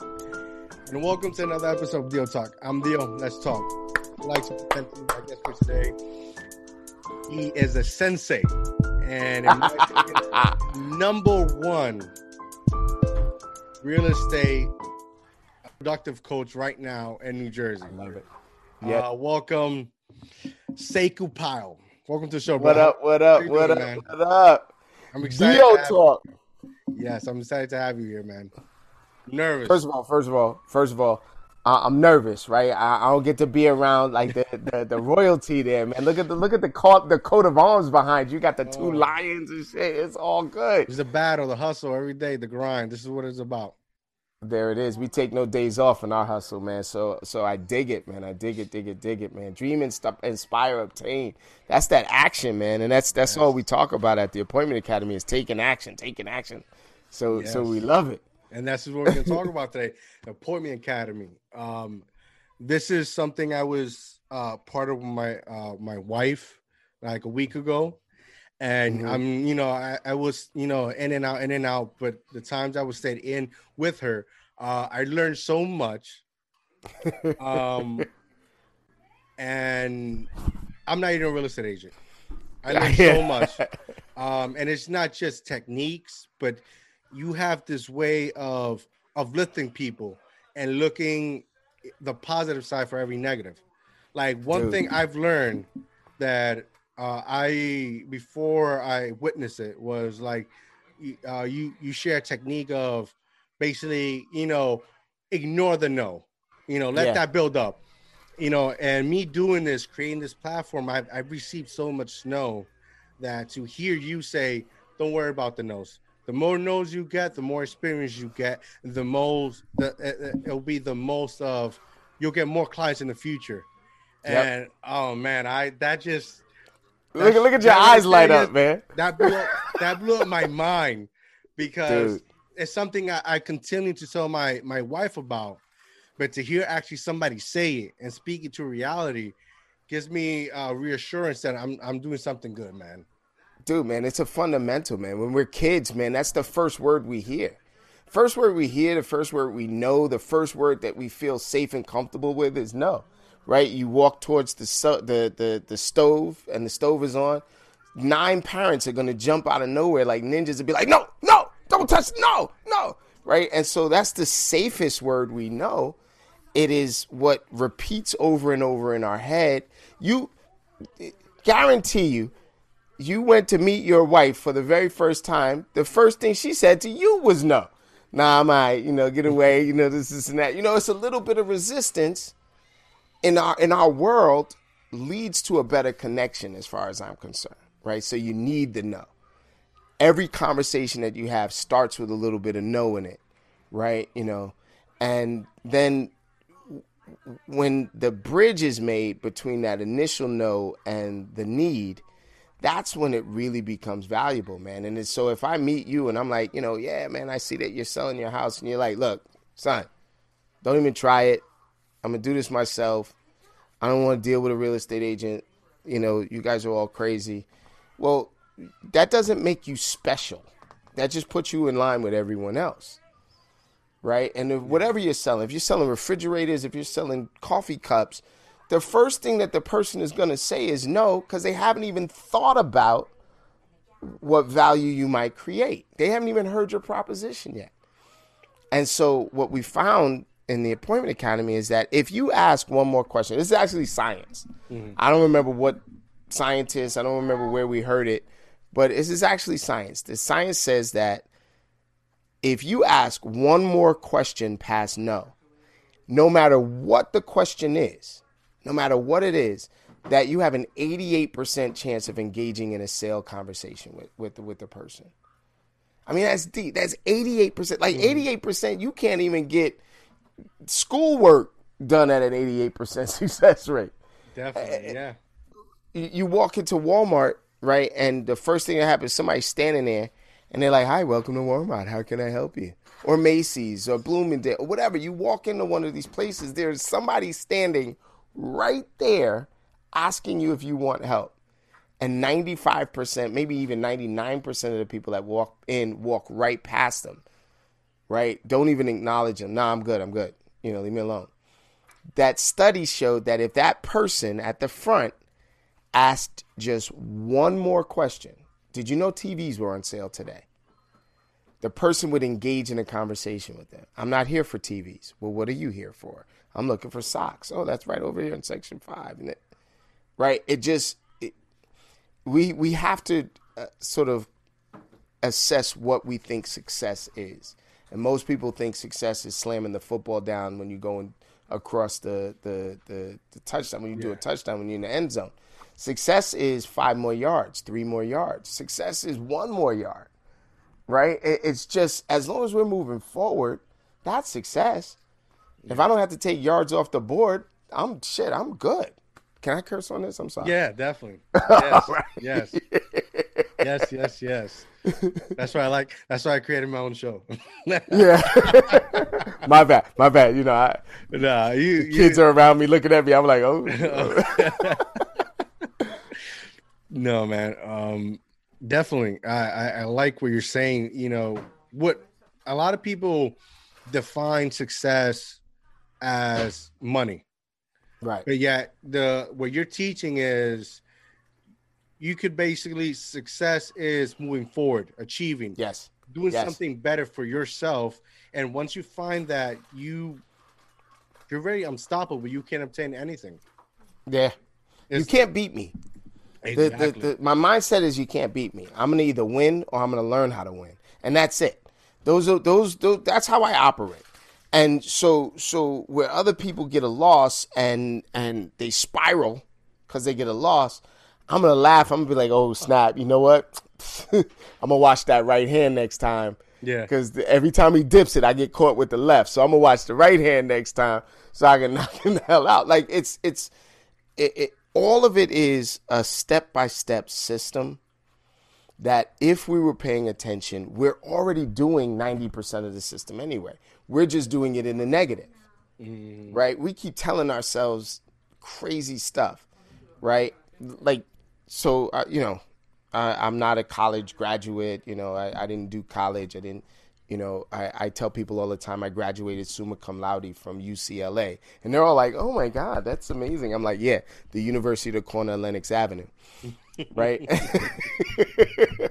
And welcome to another episode of Deal Talk. I'm Deal. Let's talk. I'd like to present you my guest for today. He is a sensei, and opinion, number one real estate productive coach right now in New Jersey. I love it. Yeah. Uh, welcome, Sekou Pile. Welcome to the show, bro. What up? What up? You What doing, up? man? What up? I'm excited. Have- talk. Yes, I'm excited to have you here, man. Nervous. First of all, first of all, first of all, I- I'm nervous, right? I, I don't get to be around like the, the, the royalty there, man. Look at the look at the coat the coat of arms behind you. You got the two Oh. lions and shit. It's all good. It's the battle, the hustle every day, the grind. This is what it's about. There it is. We take no days off in our hustle, man. So so I dig it, man. I dig it, dig it, dig it, man. Dream and stuff, inspire, obtain. That's that action, man. And that's that's all we talk about at the Appointment Academy is taking action, taking action. So so we love it. And that's what we're going to talk about today. The Appointment Academy. Um, this is something I was uh, part of my uh, my wife like a week ago, and Mhm. I'm you know I, I was you know in and out in and out, but the times I was stayed in with her, uh, I learned so much. Um, and I'm not even a real estate agent. I learned so much. Um, and it's not just techniques, but you have this way of of lifting people and looking the positive side for every negative. Like one Dude. thing I've learned that uh, I before I witnessed it was like uh, you you share a technique of basically you know ignore the no, you know let Yeah. that build up, you know. And me doing this, creating this platform, I've I've received so much snow that to hear you say, "Don't worry about the no's." The more no's you get, the more experience you get. The most, the uh, uh, it'll be the most of. You'll get more clients in the future. Yep. And oh man, I that just Look, look at your eyes light up, is- man. that blew up, that blew up my mind because Dude. it's something I, I continue to tell my my wife about, but to hear actually somebody say it and speak it to reality gives me uh, reassurance that I'm I'm doing something good, man. Dude, man, it's a fundamental, man. When we're kids, man, that's the first word we hear. First word we hear, the first word we know, the first word that we feel safe and comfortable with is no. Right? You walk towards the the the, the stove and the stove is on. Nine parents are going to jump out of nowhere like ninjas and be like, "No, no, don't touch, no, no." Right? And so that's the safest word we know. It is what repeats over and over in our head. You guarantee you you went to meet your wife for the very first time, the first thing she said to you was no. Nah, I'm all right, you know, get away, you know, this, this and that. You know, it's a little bit of resistance in our in our world leads to a better connection as far as I'm concerned. Right. So you need the no. Every conversation that you have starts with a little bit of no in it. Right. You know, and then when the bridge is made between that initial no and the need, that's when it really becomes valuable, man. And so if I meet you and I'm like, you know, yeah, man, I see that you're selling your house, and you're like, look, son, don't even try it. I'm gonna do this myself. I don't want to deal with a real estate agent. You know, you guys are all crazy. Well, that doesn't make you special. That just puts you in line with everyone else right? And if whatever you're selling, if you're selling refrigerators, if you're selling coffee cups, the first thing that the person is going to say is no because they haven't even thought about what value you might create. They haven't even heard your proposition yet. And so what we found in the appointment academy is that if you ask one more question, this is actually science. Mm-hmm. I don't remember what scientist, I don't remember where we heard it, but this is actually science. The science says that if you ask one more question past no, no matter what the question is, no matter what it is, that you have an 88% chance of engaging in a sale conversation with with with the person. I mean, that's deep. That's 88%. Like mm-hmm. 88%, you can't even get schoolwork done at an 88% success rate. Definitely, eh, eh, yeah. you, you walk into Walmart, right? And the first thing that happens, somebody's standing there and they're like, Hi, welcome to Walmart. How can I help you? Or Macy's or Bloomingdale or whatever. You walk into one of these places, there's somebody standing right there asking you if you want help. And 95%, maybe even 99% of the people that walk in walk right past them. right? Don't even acknowledge them. Nah, I'm good. I'm good. You know, leave me alone. That study showed that if that person at the front asked just one more question, did you know TVs were on sale today? The person would engage in a conversation with them. I'm not here for TVs. Well, what are you here for? I'm looking for socks. Oh, that's right over here in section five. And it, right, it just it, we we have to uh, sort of assess what we think success is. And most people think success is slamming the football down when you're going across the the the, the touchdown when you yeah. do a touchdown when you're in the end zone. Success is five more yards, three more yards. Success is one more yard, right? It's just as long as we're moving forward, that's success. If I don't have to take yards off the board, I'm shit. I'm good. Can I curse on this? I'm sorry. Yeah, definitely. Yes, right. yes, yes, yes, yes. That's why I like. That's why I created my own show. yeah. my bad. My bad. You know, I, nah, you, kids you, are around me looking at me. I'm like, oh. no, man. Um, definitely. I, I, I like what you're saying. You know, what a lot of people define success as money. Right. But yet the what you're teaching is you could basically success is moving forward, achieving. Yes. Doing yes. something better for yourself. And once you find that you you're very unstoppable, you can't obtain anything. Yeah. It's, you can't beat me. Exactly. The, the, the, my mindset is you can't beat me. I'm gonna either win or I'm gonna learn how to win, and that's it. Those are those, those. That's how I operate. And so, so where other people get a loss and and they spiral because they get a loss, I'm gonna laugh. I'm gonna be like, "Oh snap! You know what? I'm gonna watch that right hand next time." Yeah. Because every time he dips it, I get caught with the left. So I'm gonna watch the right hand next time so I can knock him the hell out. Like it's it's it, it all of it is a step by step system that if we were paying attention, we're already doing 90% of the system anyway. We're just doing it in the negative, mm. right? We keep telling ourselves crazy stuff, right? Like, so, uh, you know, I, am not a college graduate. You know, I, I, didn't do college. I didn't, you know, I, I tell people all the time I graduated summa cum laude from UCLA. And they're all like, oh my God, that's amazing. I'm like, yeah, the University of the corner of Lenox Avenue, right?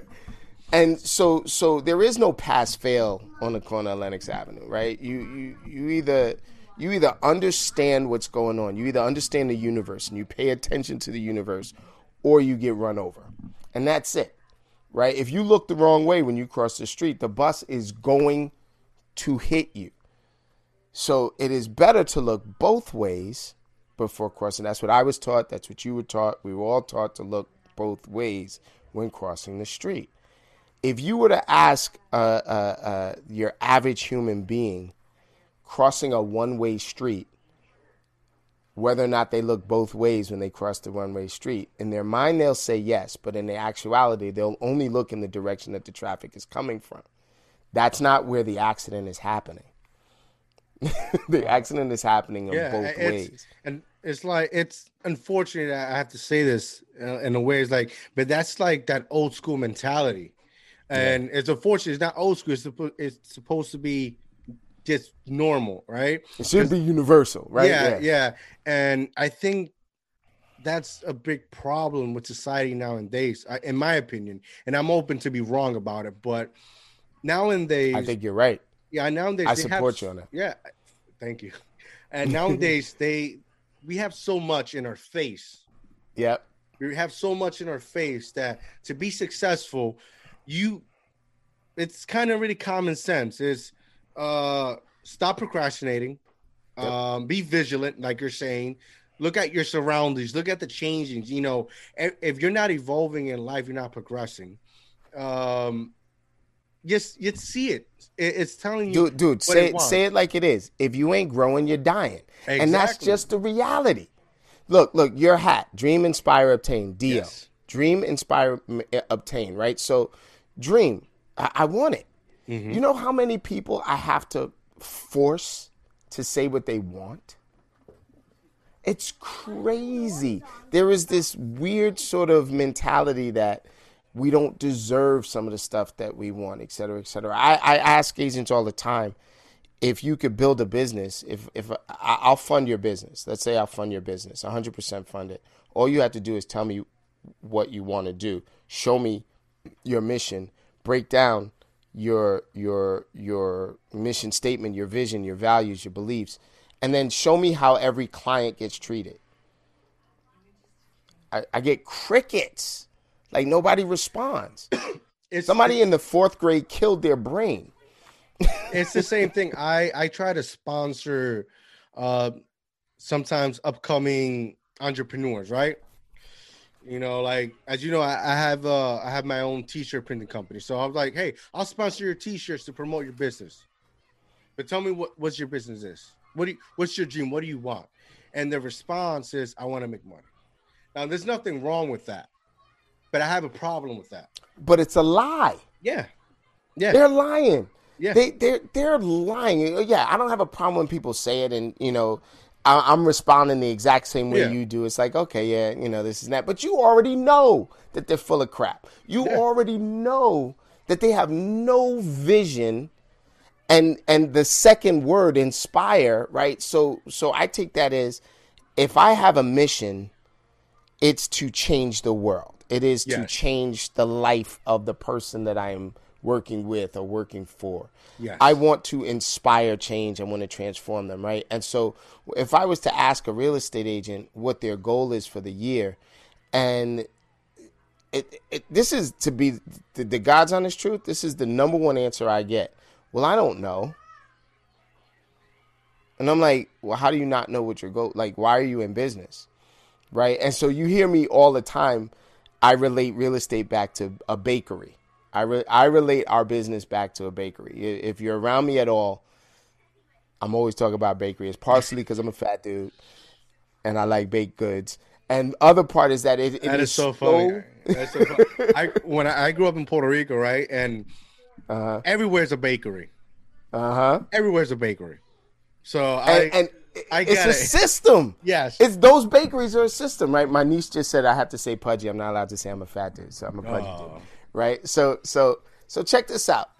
and so so there is no pass fail on the corner of Lenox Avenue, right? You you you either you either understand what's going on, you either understand the universe and you pay attention to the universe, or you get run over, and that's it, right? If you look the wrong way when you cross the street, the bus is going to hit you. So it is better to look both ways before crossing. That's what I was taught. That's what you were taught. We were all taught to look both ways when crossing the street if you were to ask uh, uh, uh, your average human being crossing a one way street, whether or not they look both ways when they cross the one way street, in their mind they'll say yes, but in the actuality, they'll only look in the direction that the traffic is coming from. That's not where the accident is happening. the accident is happening in yeah, both ways. And it's like it's unfortunate I have to say this uh, in a way. It's like, but that's like that old school mentality and yeah. it's unfortunate. It's not old school. It's, it's supposed to be just normal, right? It should be universal, right? Yeah, yeah, yeah. And I think that's a big problem with society nowadays, in my opinion. And I'm open to be wrong about it, but nowadays, I think you're right. Yeah, nowadays I support have, you on that. Yeah, thank you. And nowadays, they we have so much in our face. Yep. We have so much in our face that to be successful, you it's kind of really common sense is uh stop procrastinating. Yep. um be vigilant like you're saying. Look at your surroundings. Look at the changings. You know if, you're not evolving in life you're not progressing. Um just you see it. it it's telling you dude dude say it, say it like it is. If you ain't growing you're dying. Exactly. and that's just the reality. Look look your hat. Dream inspire obtain. Deal yes. dream inspire obtain right? So dream. I, I want it. Mm-hmm. You know how many people I have to force to say what they want? It's crazy. There is this weird sort of mentality that we don't deserve some of the stuff that we want, et cetera, et cetera. I, I ask agents all the time if you could build a business, if if I, will fund your business. Let's say I'll fund your business, 100% fund it. All you have to do is tell me what you want to do. Show me your mission. Break down your your your mission statement, your vision, your values, your beliefs, and then show me how every client gets treated. I, I get crickets. Like nobody responds. It's, Somebody in the fourth grade killed their brain. it's the same thing. I I try to sponsor uh sometimes upcoming entrepreneurs, right? You know, like as you know, I, I have uh I have my own t-shirt printing company. So I was like, hey, I'll sponsor your t-shirts to promote your business. But tell me what what's your business is? What do you, what's your dream? What do you want? And the response is, I want to make money. Now, there's nothing wrong with that but I have a problem with that. But it's a lie. Yeah, yeah, they're lying. Yeah, they they're they're lying. Yeah, I don't have a problem when people say it, and you know, I, am responding the exact same way yeah. you do. It's like, okay, yeah, you know, this is that, but you already know that they're full of crap. You yeah. already know that they have no vision and and the second word inspire right so so i take that as if i have a mission it's to change the world it is yes. to change the life of the person that I am working with or working for. Yes. I want to inspire change. I want to transform them, right? And so if I was to ask a real estate agent what their goal is for the year, and it, it this is to be the, the God's honest truth, this is the number one answer I get. Well, I don't know. And I'm like, well, how do you not know what your goal? Like, why are you in business, right? And so you hear me all the time I relate real estate back to a bakery. I re- I relate our business back to a bakery. If you're around me at all, I'm always talking about bakery. It's partially because I'm a fat dude and I like baked goods. And other part is that it, it that is, is so funny. That's so funny. I when I, I, grew up in Puerto Rico, right, and uh-huh. everywhere's a bakery. Uh huh. Everywhere's a bakery. So and, I and I it's a it. system. Yes, it's those bakeries are a system, right? My niece just said I have to say pudgy. I'm not allowed to say I'm a fat dude, so I'm a pudgy oh. dude, right? So, so, so check this out.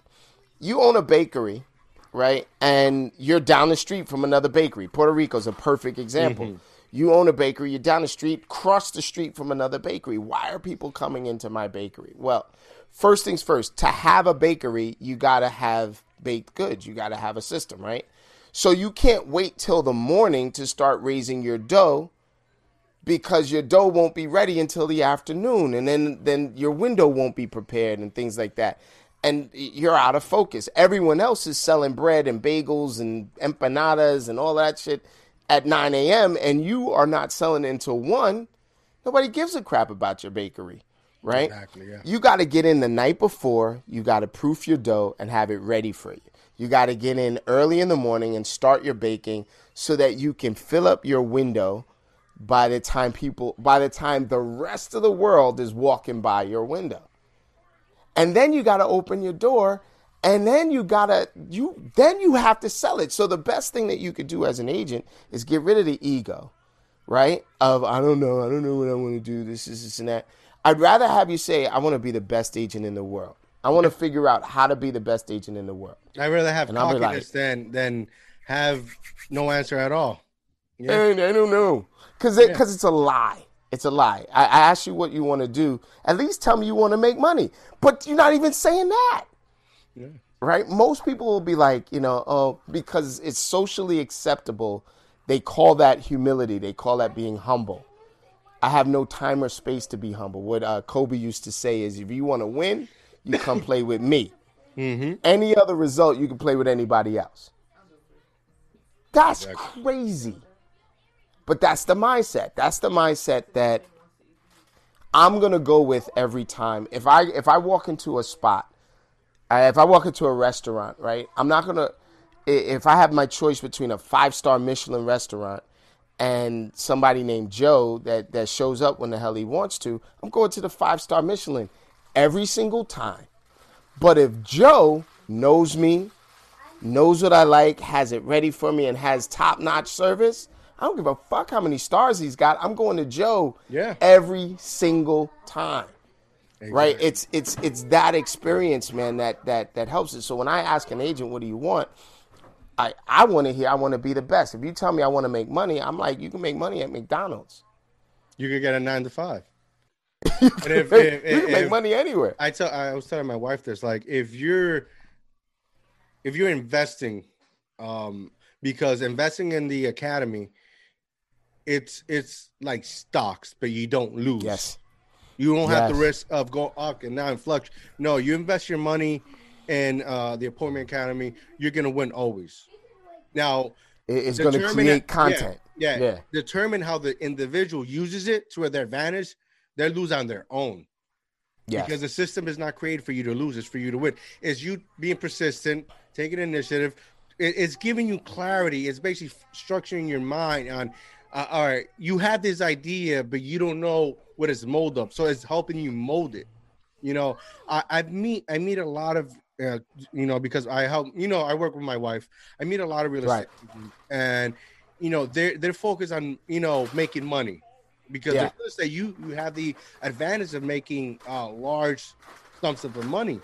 You own a bakery, right? And you're down the street from another bakery. Puerto Rico's a perfect example. Mm-hmm. You own a bakery. You're down the street, cross the street from another bakery. Why are people coming into my bakery? Well, first things first. To have a bakery, you gotta have baked goods. You gotta have a system, right? So you can't wait till the morning to start raising your dough because your dough won't be ready until the afternoon and then then your window won't be prepared and things like that. And you're out of focus. Everyone else is selling bread and bagels and empanadas and all that shit at 9 a.m. and you are not selling until 1. Nobody gives a crap about your bakery, right? Exactly, yeah. You got to get in the night before, you got to proof your dough and have it ready for you. You got to get in early in the morning and start your baking so that you can fill up your window by the time people by the time the rest of the world is walking by your window. And then you got to open your door and then you got to you then you have to sell it. So the best thing that you could do as an agent is get rid of the ego, right? Of I don't know, I don't know what I want to do, this is this and that. I'd rather have you say I want to be the best agent in the world. I want to figure out how to be the best agent in the world. I'd rather have and cockiness like, than than have no answer at all. Yeah. And I don't know, because it, it's a lie. It's a lie. I, I ask you what you want to do. At least tell me you want to make money. But you're not even saying that. Yeah. Right? Most people will be like, you know, oh, because it's socially acceptable. They call that humility. They call that being humble. I have no time or space to be humble. What uh, Kobe used to say is, if you want to win, you come play with me. Mm-hmm. Any other result, you can play with anybody else. That's exactly. crazy. But that's the mindset. That's the mindset that I'm gonna go with every time. If I if I walk into a spot, if I walk into a restaurant, right? I'm not gonna. If I have my choice between a five star Michelin restaurant and somebody named Joe that that shows up when the hell he wants to, I'm going to the five star Michelin every single time. But if Joe knows me, knows what I like, has it ready for me, and has top notch service, I don't give a fuck how many stars he's got. I'm going to Joe yeah. every single time. Exactly. Right? It's it's it's that experience, man, that that that helps it. So when I ask an agent, what do you want? I, I want to hear I want to be the best. If you tell me I want to make money, I'm like, you can make money at McDonald's. You could get a nine to five. you can, if, make, if, you can make money anywhere. I tell I was telling my wife this, like if you're if you're investing, um, because investing in the academy, it's it's like stocks, but you don't lose. Yes. You don't have the risk of going up and now in flux. No, you invest your money in uh, the appointment academy, you're gonna win always. Now it's going to create content. Yeah, yeah, yeah, Determine how the individual uses it to their advantage. They lose on their own. Yes. Because the system is not created for you to lose; it's for you to win. It's you being persistent, taking initiative. It's giving you clarity. It's basically structuring your mind on. Uh, all right, you have this idea, but you don't know what it's mold up. So it's helping you mold it. You know, I, I meet I meet a lot of uh, you know, because I help, you know, I work with my wife. I meet a lot of real estate, right. and you know, they're they're focused on you know making money because yeah. real estate you you have the advantage of making uh, large sums of the money.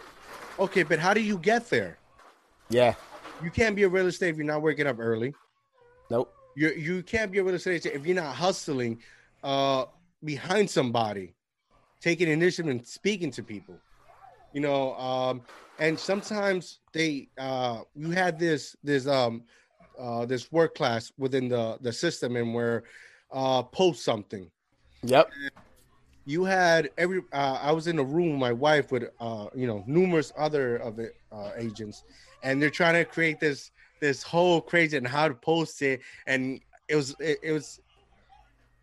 Okay, but how do you get there? Yeah, you can't be a real estate if you're not waking up early. Nope. You you can't be able to say if you're not hustling uh, behind somebody, taking initiative and speaking to people. You know, um, and sometimes they uh you had this this um uh this work class within the the system and where uh post something yep and you had every uh, i was in a room with my wife with uh you know numerous other of it uh agents and they're trying to create this this whole crazy and how to post it and it was it, it was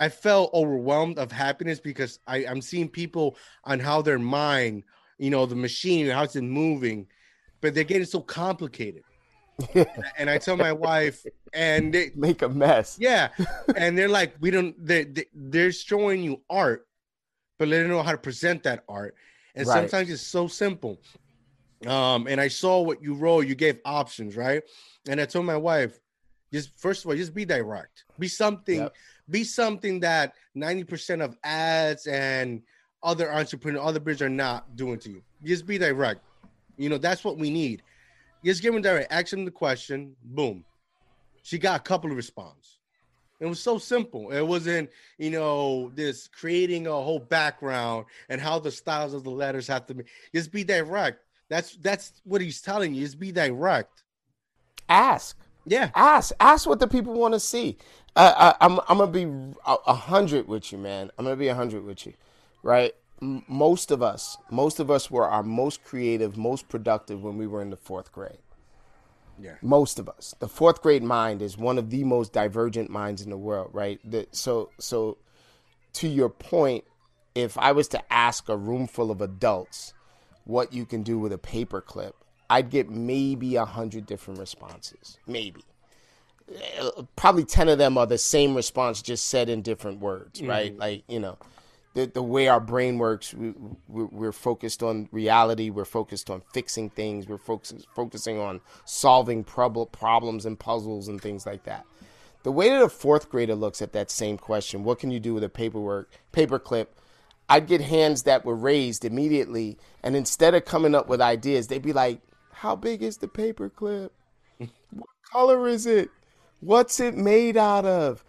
i felt overwhelmed of happiness because i i'm seeing people on how their mind you know, the machine, how it's moving, but they're getting so complicated. and I tell my wife, and they make a mess. Yeah, and they're like, we don't. They, they they're showing you art, but they don't know how to present that art. And right. sometimes it's so simple. Um, and I saw what you wrote. You gave options, right? And I told my wife, just first of all, just be direct. Be something. Yep. Be something that ninety percent of ads and other entrepreneurs, other bridges are not doing to you. Just be direct. You know, that's what we need. Just give them direct. Ask them the question. Boom. She got a couple of responses. It was so simple. It wasn't, you know, this creating a whole background and how the styles of the letters have to be. Just be direct. That's that's what he's telling you. Just be direct. Ask. Yeah. Ask. Ask what the people want to see. Uh, I, I'm I'm gonna be a, a hundred with you, man. I'm gonna be a hundred with you right? M- most of us, most of us were our most creative, most productive when we were in the fourth grade. Yeah. Most of us. The fourth grade mind is one of the most divergent minds in the world, right? The, so, so to your point, if I was to ask a room full of adults what you can do with a paperclip, I'd get maybe a hundred different responses. Maybe. Probably 10 of them are the same response, just said in different words, mm-hmm. right? Like, you know the, the way our brain works, we, we're focused on reality. We're focused on fixing things. We're focus, focusing on solving prob- problems and puzzles and things like that. The way that a fourth grader looks at that same question, what can you do with a paperwork paperclip? I'd get hands that were raised immediately, and instead of coming up with ideas, they'd be like, "How big is the paperclip? what color is it? What's it made out of?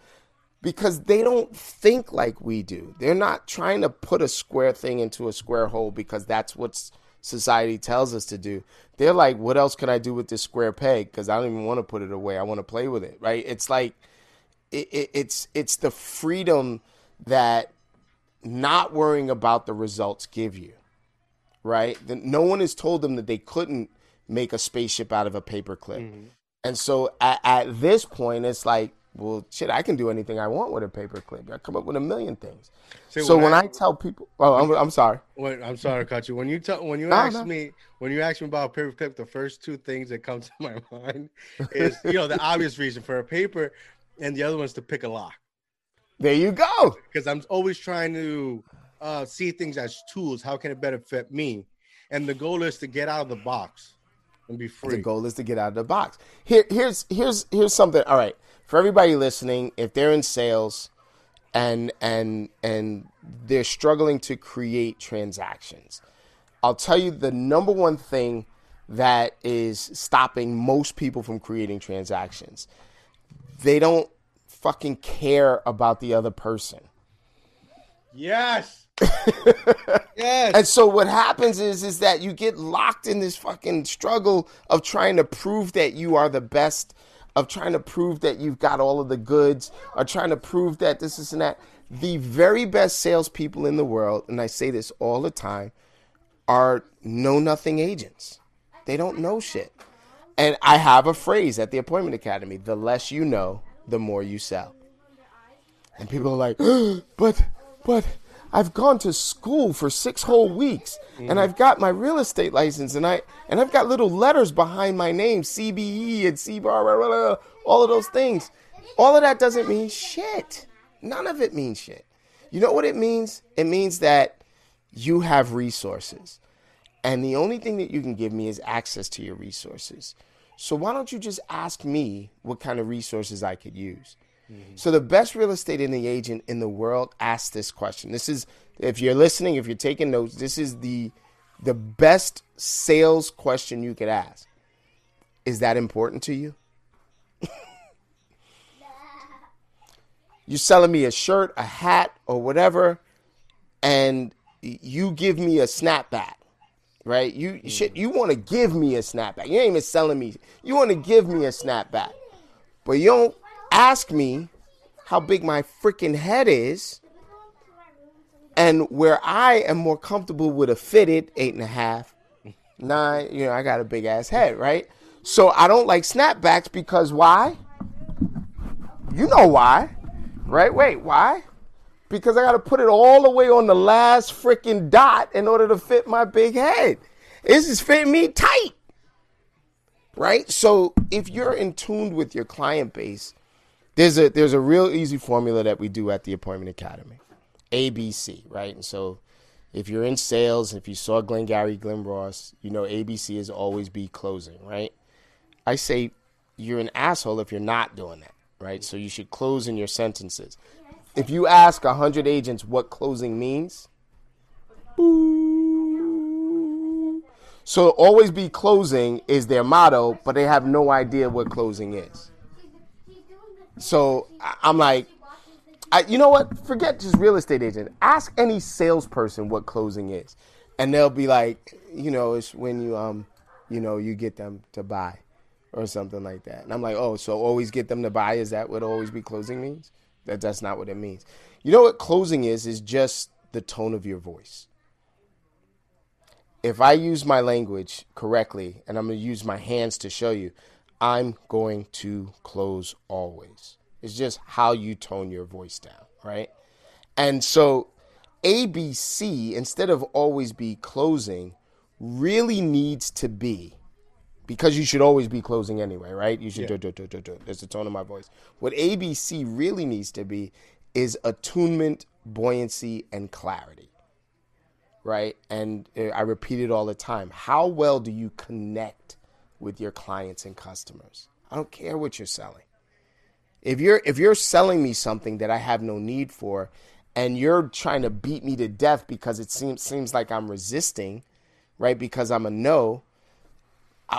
because they don't think like we do. They're not trying to put a square thing into a square hole because that's what society tells us to do. They're like, what else can I do with this square peg? Because I don't even want to put it away. I want to play with it. Right? It's like it, it, it's it's the freedom that not worrying about the results give you. Right? No one has told them that they couldn't make a spaceship out of a paperclip. Mm-hmm. And so at, at this point, it's like well, shit, I can do anything I want with a paperclip. I come up with a million things. See, so when, when I, I, tell people, oh, I'm, I'm sorry. When, I'm sorry, cut you. When you tell, when you no, ask no. me, when you ask me about a paperclip, the first two things that come to my mind is, you know, the obvious reason for a paper, and the other one's to pick a lock. There you go. Because I'm always trying to uh, see things as tools. How can it benefit me? And the goal is to get out of the box and be free. The goal is to get out of the box. Here, here's here's here's something. All right for everybody listening, if they're in sales, and and and they're struggling to create transactions. I'll tell you the number one thing that is stopping most people from creating transactions. They don't fucking care about the other person. Yes. yes. And so what happens is is that you get locked in this fucking struggle of trying to prove that you are the best, of trying to prove that you've got all of the goods, or trying to prove that this is and that. The very best salespeople in the world, and I say this all the time, are know nothing agents. They don't know shit. And I have a phrase at the Appointment Academy the less you know, the more you sell. And people are like, but, but I've gone to school for six whole weeks and mm-hmm. I've got my real estate license and I and I've got little letters behind my name, CBE and CBAR, all of those things. All of that doesn't mean shit. None of it means shit. You know what it means? It means that you have resources. And the only thing that you can give me is access to your resources. So why don't you just ask me what kind of resources I could use? Mm-hmm. So the best real estate in the agent in the world asks this question. This is if you're listening, if you're taking notes, this is the the best sales question you could ask. Is that important to you? you're selling me a shirt, a hat, or whatever, and you give me a snapback right? You mm. shit, you want to give me a snapback. You ain't even selling me. You want to give me a snapback, but you don't ask me how big my freaking head is, and where I am more comfortable with a fitted eight and a half, nine. You know, I got a big ass head, right? So I don't like snapbacks because why? You know why, right? Wait, why? Because I got to put it all the way on the last freaking dot in order to fit my big head. This is fitting me tight. Right? So if you're in tune with your client base, there's a there's a real easy formula that we do at the Appointment Academy. ABC, right? And so if you're in sales, if you saw Glengarry Glen Ross, you know ABC is always be closing, right? I say you're an asshole if you're not doing that, right? So you should close in your sentences if you ask 100 agents what closing means, so always be closing is their motto, but they have no idea what closing is. So I'm like, I, you know what? Forget just real estate agent. Ask any salesperson what closing is, and they'll be like, you know, it's when you um, you know, you get them to buy, or something like that. And I'm like, oh, so always get them to buy? Is that what always be closing means? That that's not what it means. You know what closing is? Is just the tone of your voice. If I use my language correctly, and I'm going to use my hands to show you, I'm going to close always. It's just how you tone your voice down, right? And so ABC, instead of always be closing, really needs to be because you should always be closing anyway, right? You should yeah. do, do, do, do, There's the tone of my voice. What ABC really needs to be is attunement, buoyancy, and clarity, right? And uh, I repeat it all the time. How well do you connect with your clients and customers? I don't care what you're selling. If you're if you're selling me something that I have no need for, and you're trying to beat me to death because it seems seems like I'm resisting, right? Because I'm a no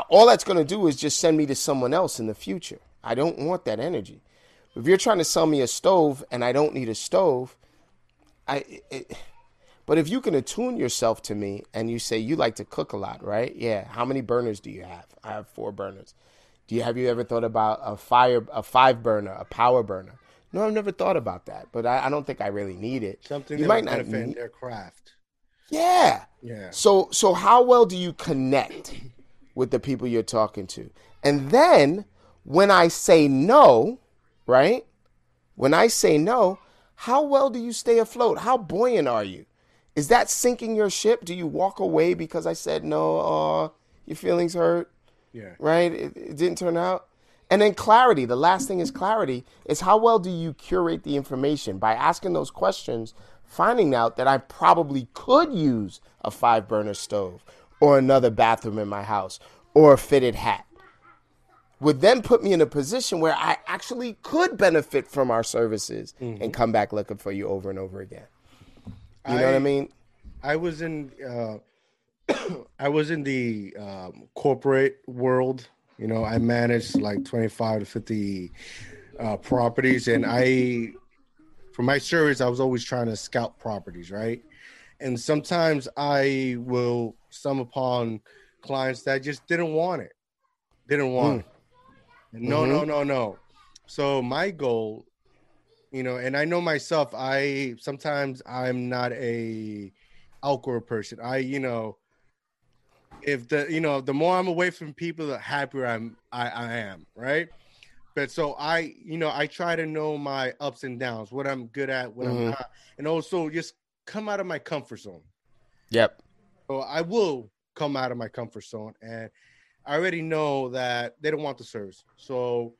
all that's going to do is just send me to someone else in the future. I don't want that energy. If you're trying to sell me a stove and I don't need a stove, I. It, but if you can attune yourself to me and you say you like to cook a lot, right? Yeah. How many burners do you have? I have four burners. Do you have you ever thought about a fire, a five burner, a power burner? No, I've never thought about that, but I, I don't think I really need it. Something you might not need their craft. Yeah. Yeah. So so how well do you connect? With the people you're talking to. And then when I say no, right? When I say no, how well do you stay afloat? How buoyant are you? Is that sinking your ship? Do you walk away because I said no? Uh, your feelings hurt. Yeah. Right? It, it didn't turn out. And then clarity. The last thing is clarity. Is how well do you curate the information by asking those questions, finding out that I probably could use a five burner stove or another bathroom in my house or a fitted hat. would then put me in a position where I actually could benefit from our services mm-hmm. and come back looking for you over and over again. You know I, what I mean? I was in uh, I was in the um, corporate world. You know, I managed like 25 to 50 uh, properties, and I, for my service, I was always trying to scout properties, right? And sometimes I will stumble upon clients that just didn't want it, didn't want mm. it. No, mm-hmm. no, no, no. So my goal, you know, and I know myself, I sometimes I'm not a outgoing person. I, you know, if the you know the more I'm away from people, the happier I'm I, I am, right? But so I, you know, I try to know my ups and downs, what I'm good at, what mm-hmm. I'm not, and also just come out of my comfort zone. Yep. So I will come out of my comfort zone, and I already know that they don't want the service. So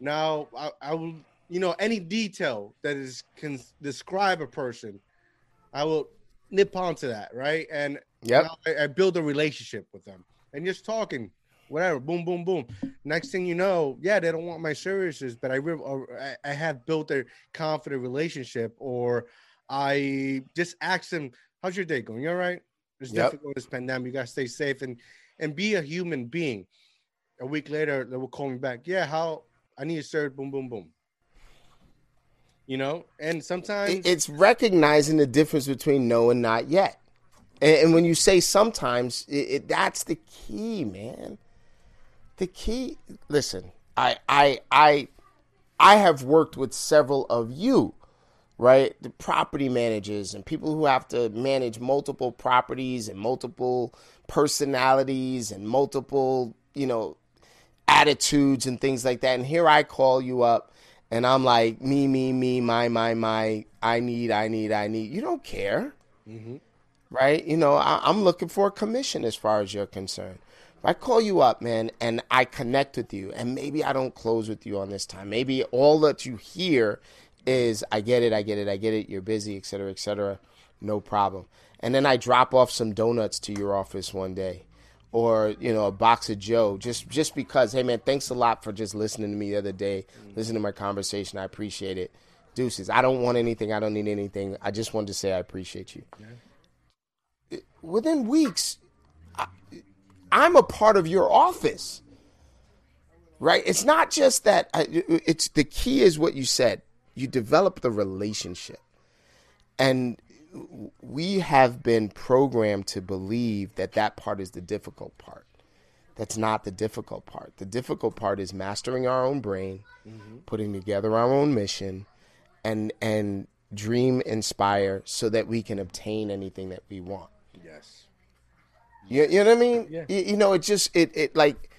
now I, I will, you know, any detail that is can describe a person, I will nip onto that, right? And yeah, I, I, build a relationship with them and just talking, whatever, boom, boom, boom. Next thing you know, yeah, they don't want my services, but I I, I have built a confident relationship, or I just ask them, "How's your day going? You all right?" It's yep. difficult this pandemic. You gotta stay safe and and be a human being. A week later, they will call me back. Yeah, how I need a serve. Boom, boom, boom you know and sometimes it's recognizing the difference between no and not yet and, and when you say sometimes it, it, that's the key man the key listen i i i i have worked with several of you right the property managers and people who have to manage multiple properties and multiple personalities and multiple you know attitudes and things like that and here i call you up and I'm like, me, me, me, my, my, my, I need, I need, I need. You don't care. Mm-hmm. Right? You know, I, am looking for a commission as far as you're concerned. I call you up, man, and I connect with you, and maybe I don't close with you on this time. Maybe all that you hear is, I get it, I get it, I get it, you're busy, et cetera, et cetera. No problem. And then I drop off some donuts to your office one day or you know a box of Joe just just because hey man thanks a lot for just listening to me the other day listening to my conversation I appreciate it deuces I don't want anything I don't need anything I just wanted to say I appreciate you yeah. within weeks I, I'm a part of your office right it's not just that I, it's the key is what you said you develop the relationship and we have been programmed to believe that that part is the difficult part. That's not the difficult part. The difficult part is mastering our own brain, mm-hmm. putting together our own mission, and and dream, inspire, so that we can obtain anything that we want. Yes. You, you know what I mean? Yeah. You, you know, it just it it like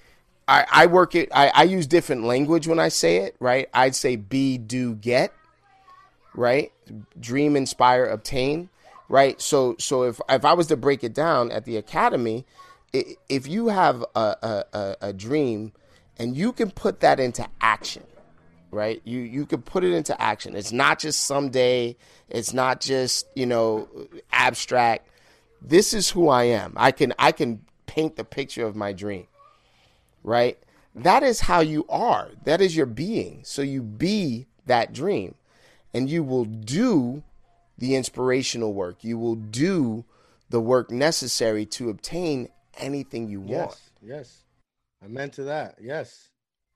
I, I work it. I, I use different language when I say it. Right? I'd say be, do, get right? Dream, inspire, obtain, right? So, so if if I was to break it down at the academy, if you have a, a, a dream and you can put that into action, right? You you can put it into action. It's not just someday. It's not just you know abstract. This is who I am. I can I can paint the picture of my dream, right? That is how you are. That is your being. So you be that dream and you will do the inspirational work. You will do the work necessary to obtain anything you yes, want. Yes. I meant to that. Yes.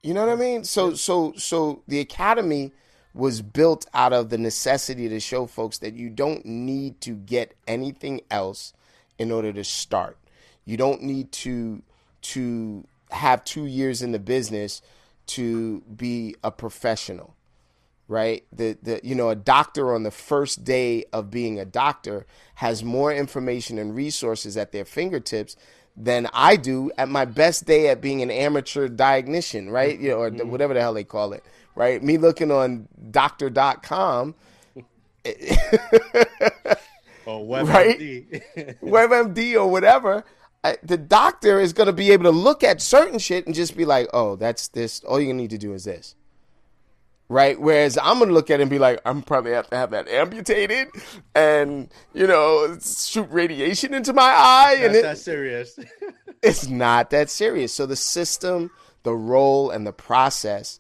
You know what I mean? So so so the academy was built out of the necessity to show folks that you don't need to get anything else in order to start. You don't need to to have 2 years in the business to be a professional right the the you know a doctor on the first day of being a doctor has more information and resources at their fingertips than I do at my best day at being an amateur diagnostician, right? You know, or mm-hmm. whatever the hell they call it, right? Me looking on doctor.com or WebMD. Right? WebMD or whatever. The doctor is going to be able to look at certain shit and just be like, "Oh, that's this. All you need to do is this." right? Whereas I'm gonna look at it and be like, I'm probably have to have that amputated, and you know, shoot radiation into my eye, That's and it, that serious. it's not that serious. So the system, the role and the process,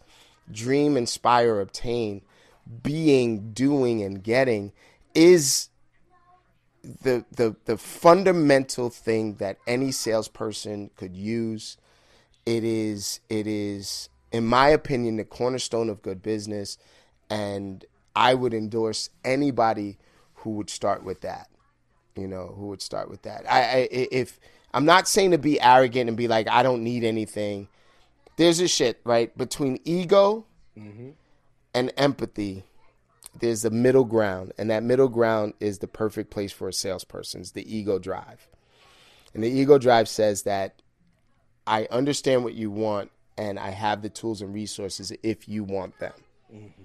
dream, inspire, obtain, being, doing, and getting is the the the fundamental thing that any salesperson could use. It is it is, in my opinion, the cornerstone of good business, and I would endorse anybody who would start with that. You know, who would start with that. I, I if I'm not saying to be arrogant and be like I don't need anything. There's a shit right between ego mm-hmm. and empathy there's a middle ground, and that middle ground is the perfect place for a salesperson. It's the ego drive. And the ego drive says that I understand what you want and I have the tools and resources if you want them. Mm-hmm.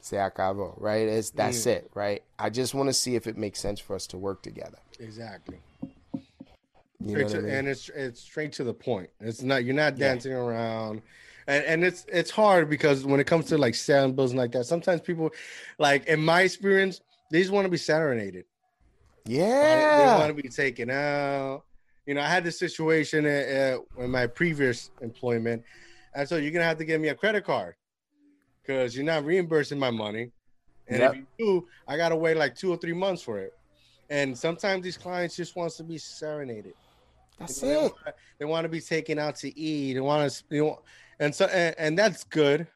Se acabó, right? It's, that's mm. it, right? I just want to see if it makes sense for us to work together. Exactly. You to, I mean? And it's it's straight to the point. It's not you're not dancing yeah. around and, and it's it's hard because when it comes to like selling bills and like that, sometimes people, like in my experience, they just want to be serenaded. Yeah, they want to be taken out. You know, I had this situation uh, in my previous employment, and so you're gonna have to give me a credit card because you're not reimbursing my money, and yep. if you do, I gotta wait like two or three months for it. And sometimes these clients just wants to be serenaded. That's you know, it. They want, they want to be taken out to eat. They want to. You know, and so and, and that's good,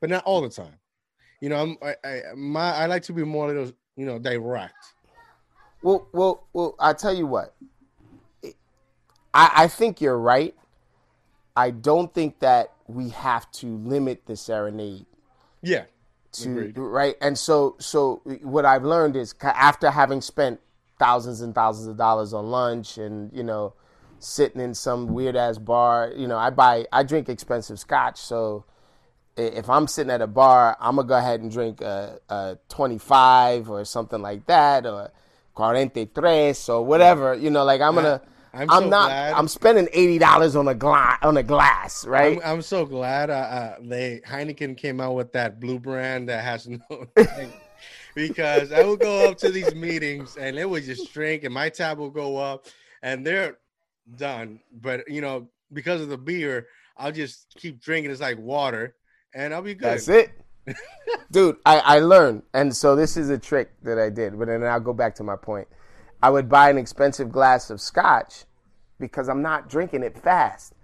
but not all the time. You know, I'm I, I my I like to be more of those, you know, direct. Well, well, well. I tell you what, I I think you're right. I don't think that we have to limit the serenade. Yeah. To Agreed. right, and so so what I've learned is after having spent thousands and thousands of dollars on lunch and you know sitting in some weird ass bar. You know, I buy, I drink expensive scotch, so if I'm sitting at a bar, I'm gonna go ahead and drink a, a 25 or something like that, or 43 or whatever. You know, like I'm gonna. I'm, I'm so not. Glad. I'm spending eighty dollars on a glass on a glass, right? I'm, I'm so glad uh, uh, they Heineken came out with that blue brand that has no. because I would go up to these meetings and it would just drink, and my tab will go up, and they're done. But you know, because of the beer, I'll just keep drinking. It's like water, and I'll be good. That's it. Dude, I, I learned. And so this is a trick that I did. But then I'll go back to my point. I would buy an expensive glass of scotch because I'm not drinking it fast.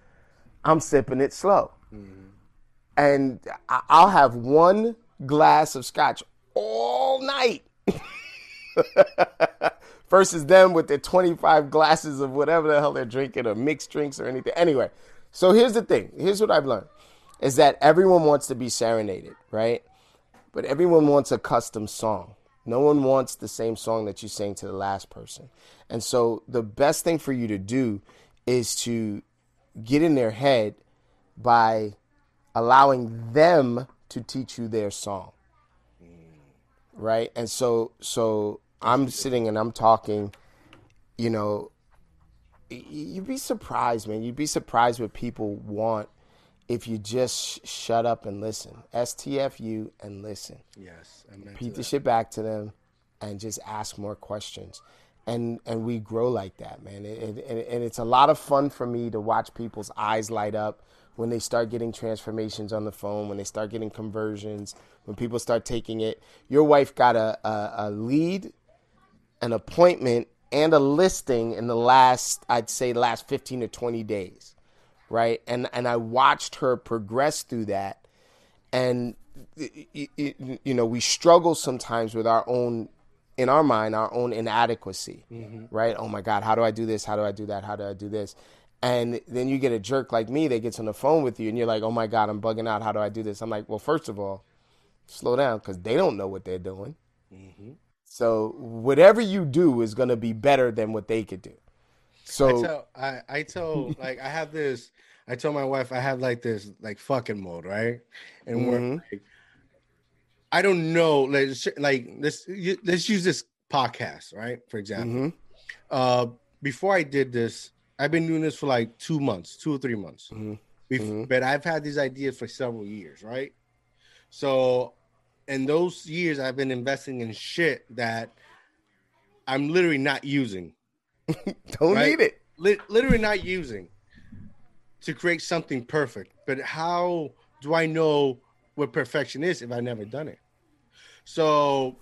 I'm sipping it slow. Mm-hmm. And I'll have one glass of scotch all night. versus them with their 25 glasses of whatever the hell they're drinking or mixed drinks or anything. Anyway, so here's the thing. Here's what I've learned is that everyone wants to be serenaded, right? But everyone wants a custom song. No one wants the same song that you sang to the last person. And so the best thing for you to do is to get in their head by allowing them to teach you their song. Right? And so so I'm sitting and I'm talking, you know, you'd be surprised, man. You'd be surprised what people want if you just shut up and listen. STFU and listen. Yes. Repeat the shit back to them and just ask more questions. And and we grow like that, man. It, it, and it's a lot of fun for me to watch people's eyes light up when they start getting transformations on the phone, when they start getting conversions, when people start taking it. Your wife got a, a, a lead an appointment and a listing in the last I'd say last 15 to 20 days right? And and I watched her progress through that. And you know we struggle sometimes with our own in our mind our own inadequacy mm-hmm. right? Oh my god how do I do this? How do I do that? How do I do this? And then you get a jerk like me that gets on the phone with you and you're like oh my god I'm bugging out. How do I do this? I'm like well first of all slow down because they don't know what they're doing. Mm-hmm. So whatever you do is going to be better than what they could do. So I tell, I, I tell like I have this. I tell my wife I have like this like fucking mode, right? And mm-hmm. we're like, I don't know, like like this. Let's use this podcast, right? For example, mm-hmm. uh, before I did this, I've been doing this for like two months, two or three months. Mm-hmm. Mm-hmm. but I've had these ideas for several years, right? So in those years I've been investing in shit that I'm literally not using. Don't right? need it. Li- literally not using. to create something perfect. But how do I know what perfection is if I've never done it? So,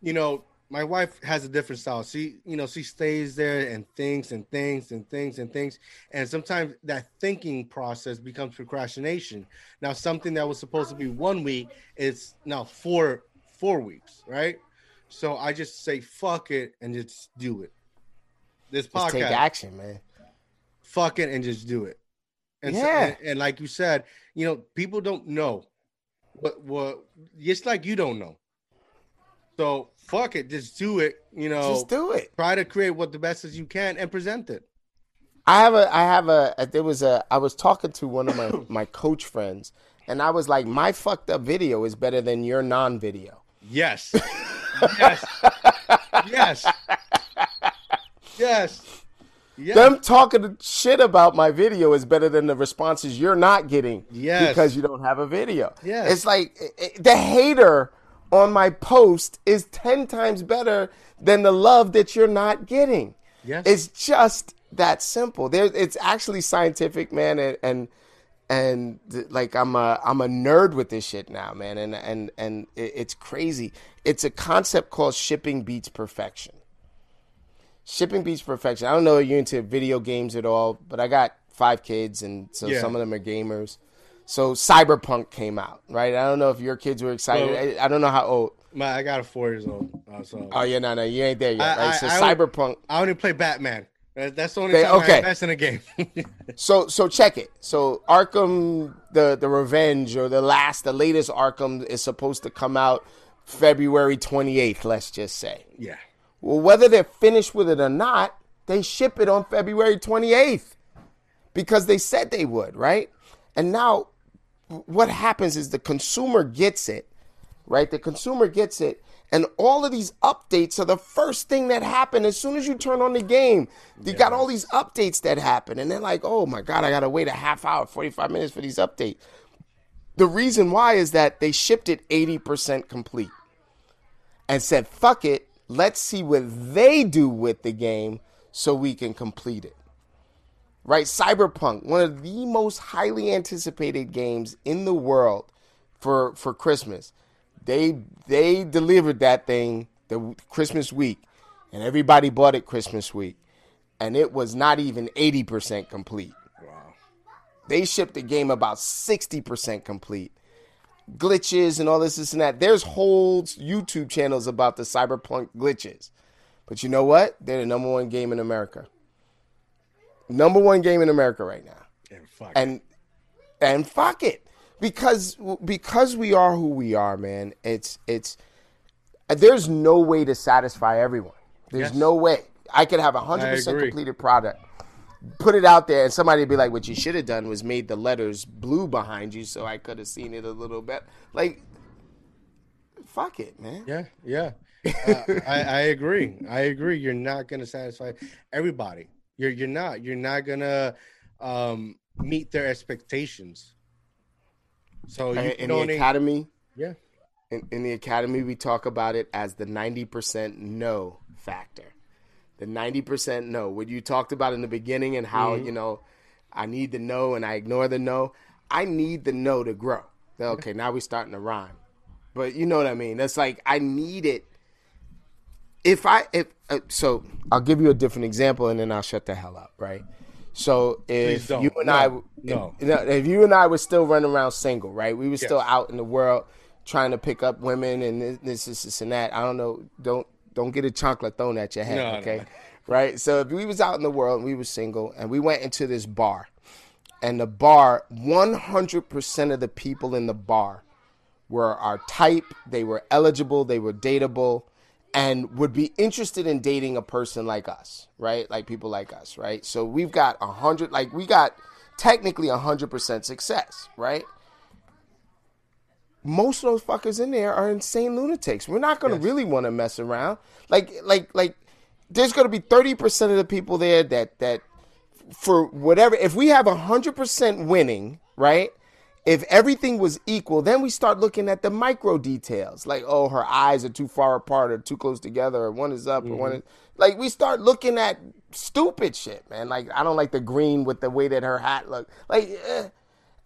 you know, my wife has a different style. She, you know, she stays there and thinks and thinks and thinks and thinks. And sometimes that thinking process becomes procrastination. Now, something that was supposed to be one week is now four four weeks, right? So I just say fuck it and just do it. This podcast, Just take action, man. fuck it and just do it. And so- Yeah. and, and like you said, you know, people don't know what what just like you don't know. So fuck it, just do it. You know, Just do it. try to create what the best as you can and present it. I have a I have a, there was a I was talking to one of my my coach friends and I was like my fucked up video is better than your non-video. Yes. yes. yes. Yes. Yes. Them talking shit about my video is better than the responses you're not getting Yes. because you don't have a video. Yes. It's like i- i- the hater on my post is 10 times better than the love that you're not getting. Yes. It's just that simple. There it's actually scientific, man, and and and like I'm a I'm a nerd with this shit now, man, and and and it's crazy. It's a concept called shipping beats perfection. Shipping beats perfection. I don't know if you're into video games at all, but I got five kids, and so Yeah. some of them are gamers. So Cyberpunk came out, right? I don't know if your kids were excited. Well- I, I don't know how old. My, I got a four years old. Uh, so Oh yeah, no, no, you ain't there yet, I- right? So I Cyberpunk. I only play Batman. That's the only Okay, time okay. I invest in a game. So so check it. So Arkham the the Revenge or the last the latest Arkham is supposed to come out February 28th, let's just say. yeah. Well, whether they're finished with it or not, they ship it on February 28th because they said they would, right? And now what happens is the consumer gets it, right? The consumer gets it, and all of these updates are the first thing that happen as soon as you turn on the game. You got all these updates that happen, and they're like, oh my God, I got to wait a half hour, 45 minutes for these updates. The reason why is that they shipped it 80% complete and said, fuck it, let's see what they do with the game so we can complete it. Right? Cyberpunk, one of the most highly anticipated games in the world for for Christmas. They they delivered that thing the Christmas week and everybody bought it Christmas week and it was not even 80% complete. Wow. They shipped the game about 60% complete. Glitches and all this, this and that. There's whole YouTube channels about the cyberpunk glitches. But you know what? They're the number one game in America. Number one game in America right now. And fuck. And and fuck it. Because because we are who we are, man. It's it's there's no way to satisfy everyone. There's Yes. no way. I could have a hundred percent completed product put it out there and somebody be like, what you should have done was made the letters blue behind you so I could have seen it a little bit. Like, fuck it, man. Yeah, yeah. Uh, I, I agree. I agree. You're not gonna satisfy everybody. You're you're not. You're not gonna um, meet their expectations. So you In, in the academy, yeah. in, in the academy, we talk about it as the 90% no factor. The 90% no. What you talked about in the beginning and how, you know, I need the no and I ignore the no. I need the no to grow. Okay, now we're starting to rhyme. But you know what I mean? That's like, I need it. If I, if, uh, so I'll give you a different example and then I'll shut the hell up, right? So if you and No, I, no. if, if you and I were still running around single, right? We were still out in the world trying to pick up women and this, this, this, this, and that. I don't know. Don't don't get a chocolate thrown at your head, no, okay? no. Right. So if we was out in the world and we were single and we went into this bar, and the bar, one hundred percent of the people in the bar were our type. They were eligible. They were dateable. And would be interested in dating a person like us, right? Like people like us, right? So we've got a hundred, like we got technically a hundred percent success, right? most of those fuckers in there are insane lunatics. We're not going to really want to mess around. Like, like, like, there's going to be thirty percent of the people there that that for whatever. If we have a hundred percent winning, right, if everything was equal, then we start looking at the micro details, like oh, her eyes are too far apart or too close together, or one is up, mm-hmm. or one is like we start looking at stupid shit, man. Like I don't like the green with the way that her hat looked, like, eh.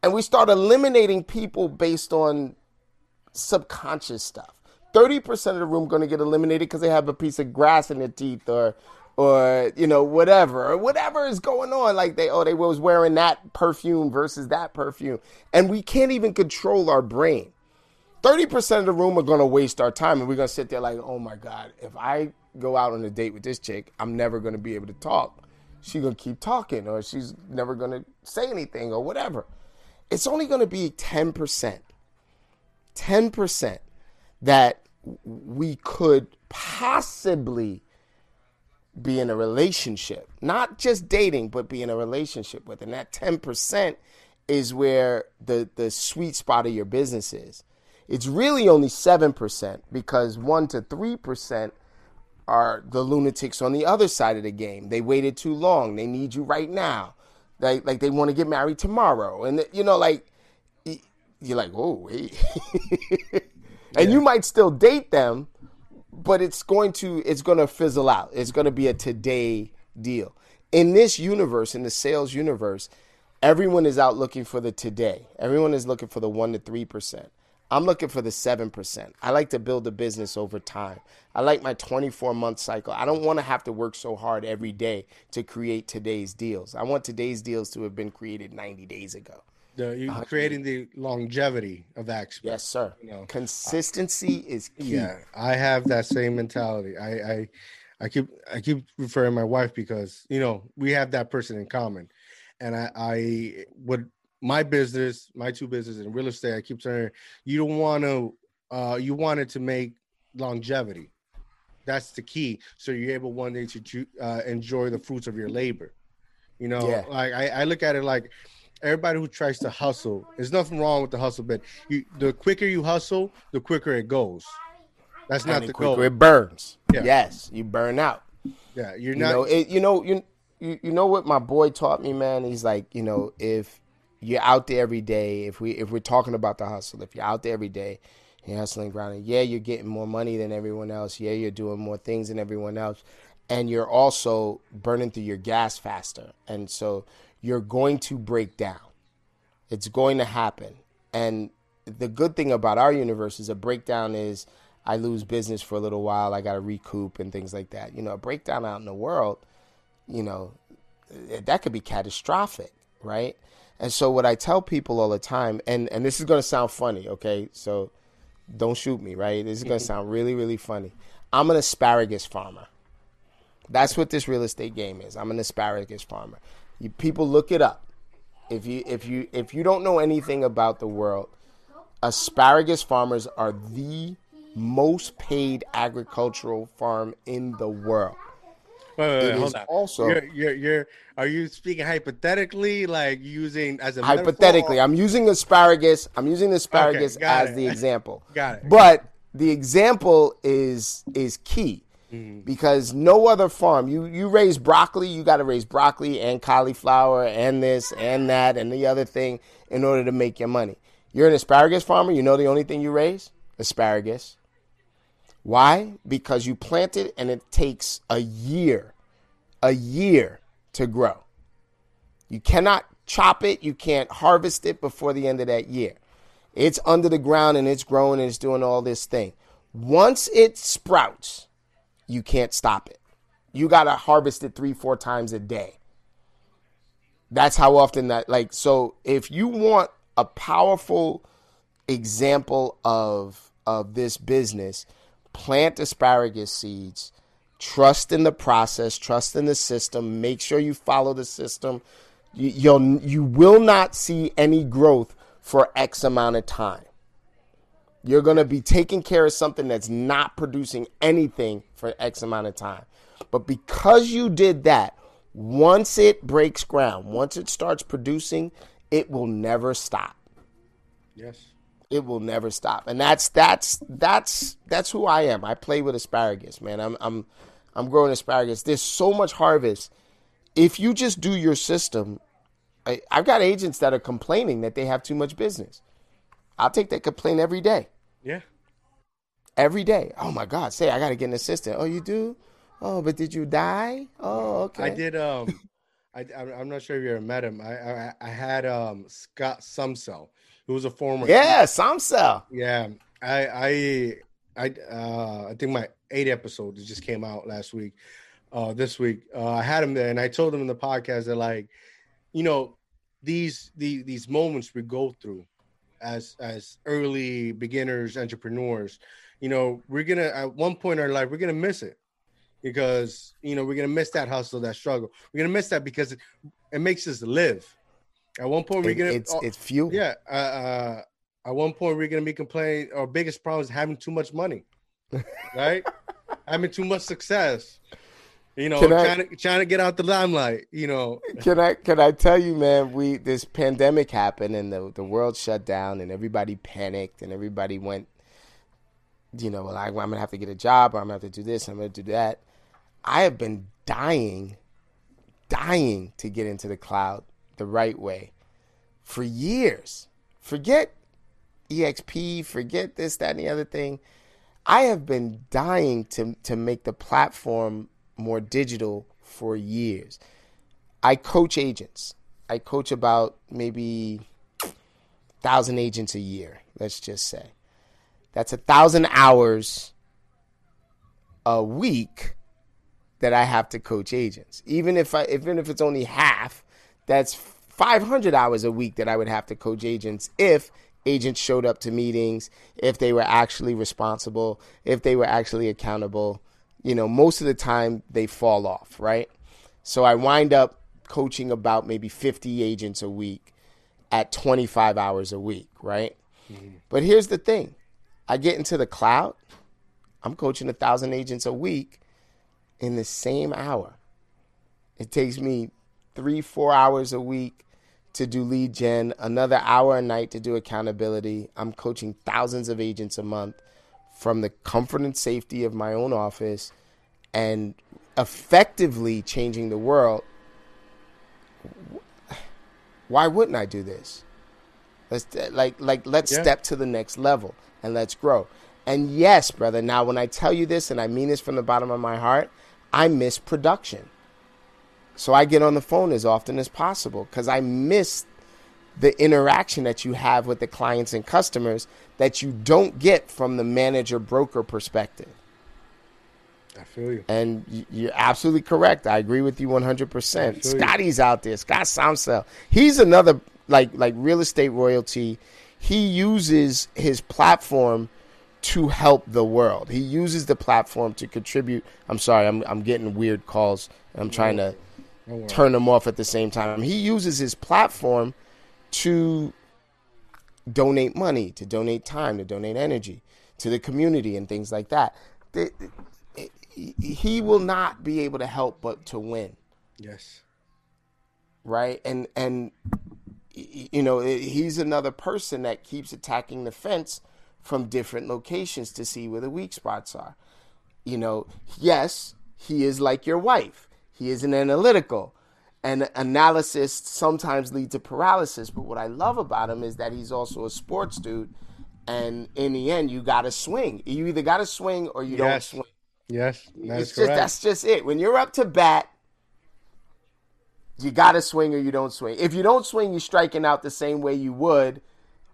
and we start eliminating people based on subconscious stuff. Thirty percent of the room going to get eliminated because they have a piece of grass in their teeth, or or you know whatever or whatever is going on. Like they oh they was wearing that perfume versus that perfume. And we can't even control our brain. 30% of the room are going to waste our time and we're going to sit there like oh my god if i go out on a date with this chick i'm never going to be able to talk. She's going to keep talking or she's never going to say anything or whatever. It's only going to be 10% 10% that we could possibly be in a relationship, not just dating, but be in a relationship with. And that 10% is where the, the sweet spot of your business is. It's really only 7% because 1 to 3% are the lunatics on the other side of the game. They waited too long. They need you right now. Like, like they want to get married tomorrow. And, you know, like, you're like, oh, wait. and yeah. you might still date them, but it's going to it's going to fizzle out. It's going to be a today deal. In this universe, in the sales universe, everyone is out looking for the today. Everyone is looking for the 1 to 3%. I'm looking for the 7%. I like to build a business over time. I like my 24 month cycle. I don't want to have to work so hard every day to create today's deals. I want today's deals to have been created 90 days ago. The, you uh, creating the longevity of that Yes, sir. You know, consistency is key. Yeah, I have that same mentality. I, I, I keep, I keep referring my wife because you know we have that person in common, and I, I would my business, my two businesses in real estate. I keep saying you don't want to, uh, you wanted to make longevity. That's the key. So you're able one day to uh, enjoy the fruits of your labor. You know, yeah. like I, I look at it like everybody who tries to hustle, there's nothing wrong with the hustle, but you, the quicker you hustle, the quicker it goes. That's not and the quicker goal. It burns. Yeah. Yes, you burn out. Yeah, you're not. You know, it, you know, you, you you know what my boy taught me, man. He's like, you know, if you're out there every day, if we if we're talking about the hustle, if you're out there every day, you're hustling, grinding. Yeah, you're getting more money than everyone else. Yeah, you're doing more things than everyone else, and you're also burning through your gas faster. And so you're going to break down. It's going to happen. And the good thing about our universe is a breakdown is I lose business for a little while, I got to recoup and things like that. You know, a breakdown out in the world, you know, eh, that could be catastrophic, right? And so what I tell people all the time, and and this is going to sound funny, okay? So don't shoot me, right? This is going to sound really really funny. I'm an asparagus farmer. That's what this real estate game is. I'm an asparagus farmer. You people look it up. If you if you if you don't know anything about the world, asparagus farmers are the most paid agricultural farm in the world. Wait, wait, wait hold on. Also, you're, you're, you're, are you speaking hypothetically, like using as a hypothetically? Metaphor? I'm using asparagus. I'm using asparagus okay, as it. the example. got it. But the example is is key mm-hmm. because no other farm you you raise broccoli you got to raise broccoli and cauliflower and this and that and the other thing in order to make your money. You're an asparagus farmer you know the only thing you raise? Asparagus. Why? Because you plant it and it takes a year a year to grow. You cannot chop it you can't harvest it before the end of that year. It's under the ground and it's growing and it's doing all this thing. Once it sprouts you can't stop it. You got to harvest it three, four times a day. That's how often that, like, so if you want a powerful example of of this business, plant asparagus seeds, trust in the process, trust in the system, make sure you follow the system. You, you'll you will not see any growth for X amount of time. You're going to be taking care of something that's not producing anything for X amount of time. But because you did that, once it breaks ground, once it starts producing, it will never stop. Yes. It will never stop. And that's that's that's that's who I am. I play with asparagus, man. I'm I'm I'm growing asparagus. There's so much harvest. If you just do your system, I, I've got agents that are complaining that they have too much business. I'll take that complaint every day. Yeah. Every day. Oh my God. Say I gotta get an assistant. Oh, you do? Oh, but did you die? Oh, okay. I did. Um, I I'm I'm not sure if you ever met him. I I, I had um Scott Sumsell, who was a former. Yeah, Samsel. Yeah. I I I uh I think my eight episode just came out last week. Uh, this week uh, I had him there, and I told him in the podcast that like, you know, these these these moments we go through as as early beginners entrepreneurs you know we're gonna at one point in our life we're gonna miss it because you know we're gonna miss that hustle that struggle. We're gonna miss that because it, it makes us live. At one point we're It- gonna it's oh, it's fuel. yeah uh, uh at one point we're gonna be complaining our biggest problem is having too much money right? Having too much success you know Can I- trying to trying to get out the limelight you know Can I can I tell you, man? We this pandemic happened and the the world shut down and everybody panicked and everybody went, you know, like I'm gonna have to get a job or I'm gonna have to do this, I'm gonna do that. I have been dying, dying to get into the cloud the right way for years. Forget EXP, forget this, that, and the other thing. I have been dying to to make the platform more digital for years. I coach agents. I coach about maybe thousand agents a year. Let's just say that's a thousand hours a week that I have to coach agents. Even if I, even if it's only half, that's 500 hours a week that I would have to coach agents if agents showed up to meetings, if they were actually responsible, if they were actually accountable. You know, most of the time they fall off, right? So I wind up coaching about maybe 50 agents a week at 25 hours a week, right? Mm-hmm. But here's the thing I get into the cloud, I'm coaching a thousand agents a week in the same hour. It takes me three, four hours a week to do lead gen, another hour a night to do accountability. I'm coaching thousands of agents a month from the comfort and safety of my own office and effectively changing the world. Why wouldn't I do this? Let's like like let's Yeah. step to the next level and let's grow. And yes, brother, now when I tell you this and I mean this from the bottom of my heart, I miss production. So I get on the phone as often as possible cuz I miss the interaction that you have with the clients and customers that you don't get from the manager broker perspective. i feel you And you're absolutely correct. I agree with you 100%. feel you. Scotty's out there. Scott Samsell. He's another like like real estate royalty. He uses his platform to help the world. He uses the platform to contribute. I'm sorry. I'm I'm getting weird calls. I'm trying to turn them off at the same time. He uses his platform to donate money, to donate time, to donate energy to the community and things like that. He will not be able to help but to win, yes right? And and you know he's another person that keeps attacking the fence from different locations to see where the weak spots are. You know, yes, he is like your wife. He is an analytical. And analysis sometimes lead to paralysis. But what I love about him is that he's also a sports dude. And in the end, you got to swing. You either got to swing or you don't swing. yes that's It's just that's just it. When you're up to bat, you got to swing or you don't swing. If you don't swing, you're striking out the same way you would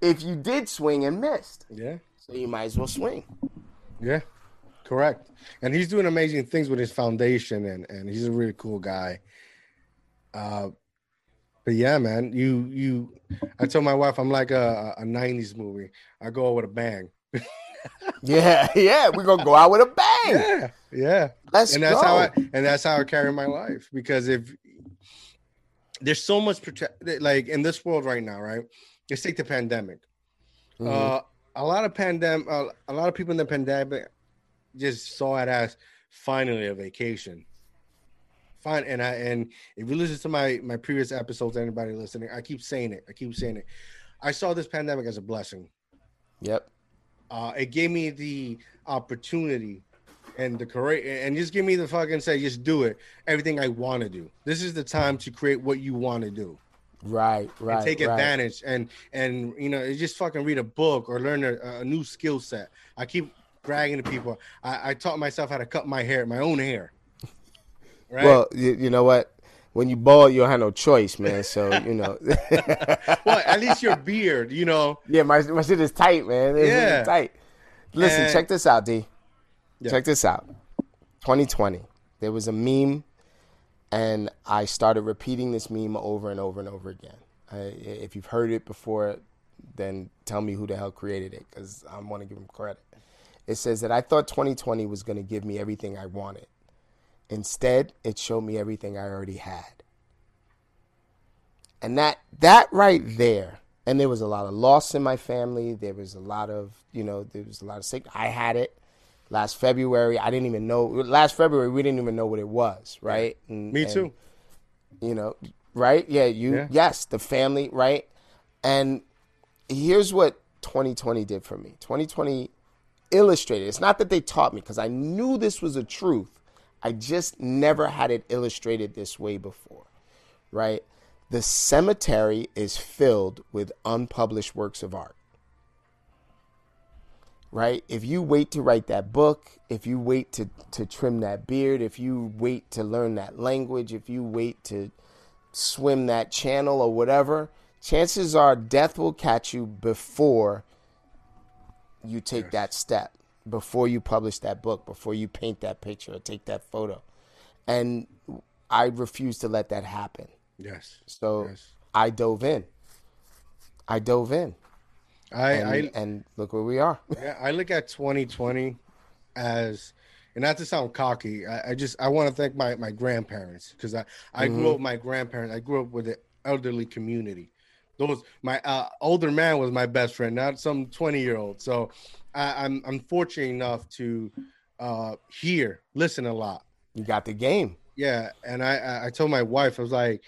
if you did swing and missed. yeah So you might as well swing. Yeah, correct. And he's doing amazing things with his foundation, and and he's a really cool guy. Uh, but yeah, man, you you. I told my wife I'm like a, a '90s movie. I go out with a bang. Yeah, yeah. We're gonna go out with a bang. Yeah, yeah. Let's and that's go. how I and that's how I carry my life because if there's so much protect like in this world right now, right? Let's take the pandemic. Mhm. Uh, a lot of pandemic, uh, a lot of people in the pandemic just saw it as finally a vacation. Fine, and I and if you listen to my my previous episodes, anybody listening, I keep saying it. I keep saying it. I saw this pandemic as a blessing. yep. Uh, it gave me the opportunity and the courage, and just give me the fucking say, just do it. Everything I want to do. This is the time to create what you want to do. Right, right. and take right. advantage and and you know just fucking read a book or learn a, a new skill set. I keep bragging to people. I, I taught myself how to cut my hair, my own hair. Right. Well, you, you know what? When you bald, you don't have no choice, man. So you know. well, at least your beard, you know. yeah, my my shit is tight, man. It's Yeah. tight. Listen, And- check this out, D. Yeah. Check this out. 2020. There was a meme, and I started repeating this meme over and over and over again. I, if you've heard it before, then tell me who the hell created it, because I want to give him credit. It says that I thought 2020 was going to give me everything I wanted. Instead, it showed me everything I already had. And that that right there, and there was a lot of loss in my family. There was a lot of, you know, there was a lot of sick. I had it last February. I didn't even know. Last February, we didn't even know what it was, right? And- Me and, too. you know, right? Yeah, you Yeah. yes, the family, right? And here's what 2020 did for me. 2020 illustrated. It's not that they taught me because I knew this was a truth. I just never had it illustrated this way before, right? The cemetery is filled with unpublished works of art. Right? If you wait to write that book, if you wait to, to trim that beard, if you wait to learn that language, if you wait to swim that channel or whatever, chances are death will catch you before you take that step, before you publish that book, before you paint that picture or take that photo. And I refuse to let that happen. Yes. So Yes. I dove in. I dove in. I, And, I and look where we are. Yeah, I look at 2020 as, and not to sound cocky, I, I just I want to thank my my grandparents because I I grew up with my grandparents. I grew up with the elderly community. Those my uh, older man was my best friend, not some 20 year old. So I, I'm I'm fortunate enough to uh, hear, listen a lot. You got the game. Yeah, and I I- told my wife I was like,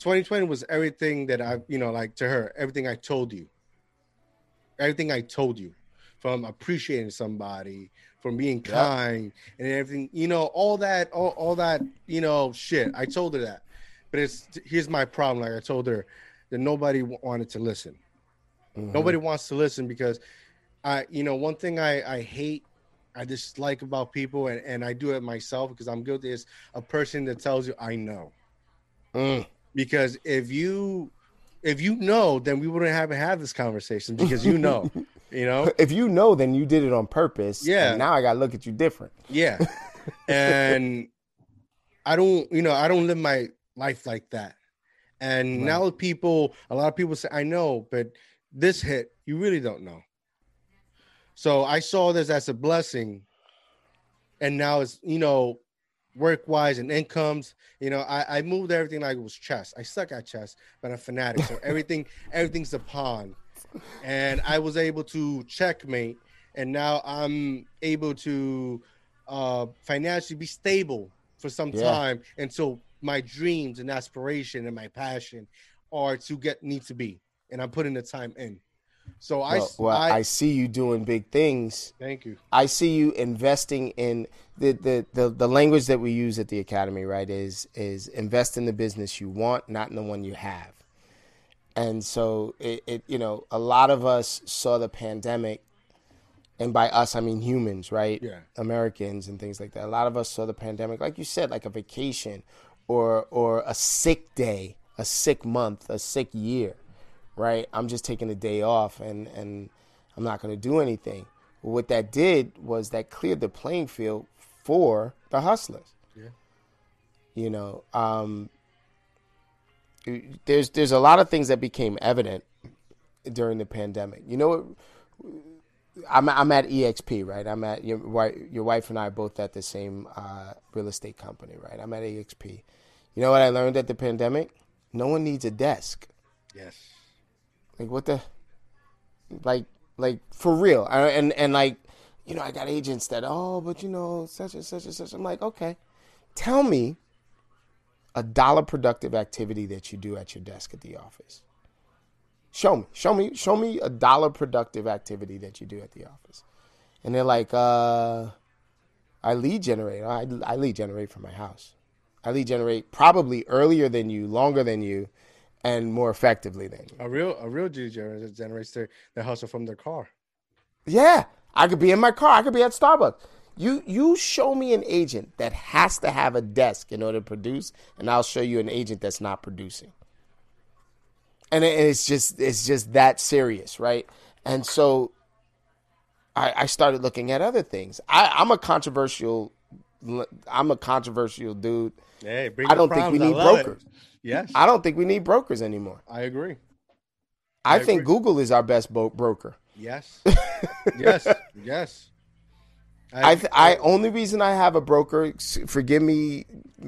2020 was everything that I you know like to her everything I told you, everything I told you, from appreciating somebody, from being Yeah. kind and everything you know all that all, all that you know shit. I told her that, but it's here's my problem. Like I told her that nobody wanted to listen. Mhm. Nobody wants to listen because I, you know, one thing I, I hate, I dislike about people, and, and I do it myself because I'm guilty, is a person that tells you, I know. Mm. Because if you, if you know, then we wouldn't have had this conversation because you know, you know, If you know, then you did it on purpose. Yeah. and now I got to look at you different. yeah. And I don't, you know, I don't live my life like that. And Right. now people, a lot of people say, I know, but this hit, you really don't know. So I saw this as a blessing. And now it's, you know, work wise and incomes, you know, I, I moved everything like it was chess. I suck at chess, but I'm fanatic. So everything, everything's a pawn. And I was able to checkmate. And now I'm able to uh financially be stable for some Yeah. time until my dreams and aspiration and my passion are to get need to be. And I'm putting the time in. So I, well, well, I, I see you doing big things. thank you. I see you investing in the, the, the, the language that we use at the academy, right? Is is invest in the business you want, not in the one you have. And so it, it you know, a lot of us saw the pandemic and by us I mean humans, right? Yeah. Americans and things like that. A lot of us saw the pandemic, like you said, like a vacation or or a sick day, a sick month, a sick year, right? I'm just taking a day off and and I'm not going to do anything. Well, what that did was that cleared the playing field for the hustlers. Yeah. You know, um, there's there's a lot of things that became evident during the pandemic. You know, what? I'm I'm at EXP, right? I'm at your wife. Your wife and I are both at the same uh, real estate company, right? I'm at EXP. You know what I learned at the pandemic? No one needs a desk. Yes. Like what the, like like for real. I, and and like, you know, I got agents that oh, but you know, such and such and such. I'm like, okay, tell me a dollar productive activity that you do at your desk at the office. Show me, show me, show me a dollar productive activity that you do at the office. And they're like, uh, I lead generate. I, I lead generate from my house. I lead generate probably earlier than you, longer than you, and more effectively than you. A real a real G generates their, their hustle from their car. Yeah, I could be in my car. I could be at Starbucks. You you show me an agent that has to have a desk in order to produce, and I'll show you an agent that's not producing. And it's just it's just that serious, right? And so I, I started looking at other things. I, I'm a controversial I'm a controversial dude. Hey, I don't think we need brokers. It. Yes. I don't think we need brokers anymore. I agree. I, I think agree. Google is our best broker. Yes. yes. Yes. I, th- I only reason I have a broker, forgive me,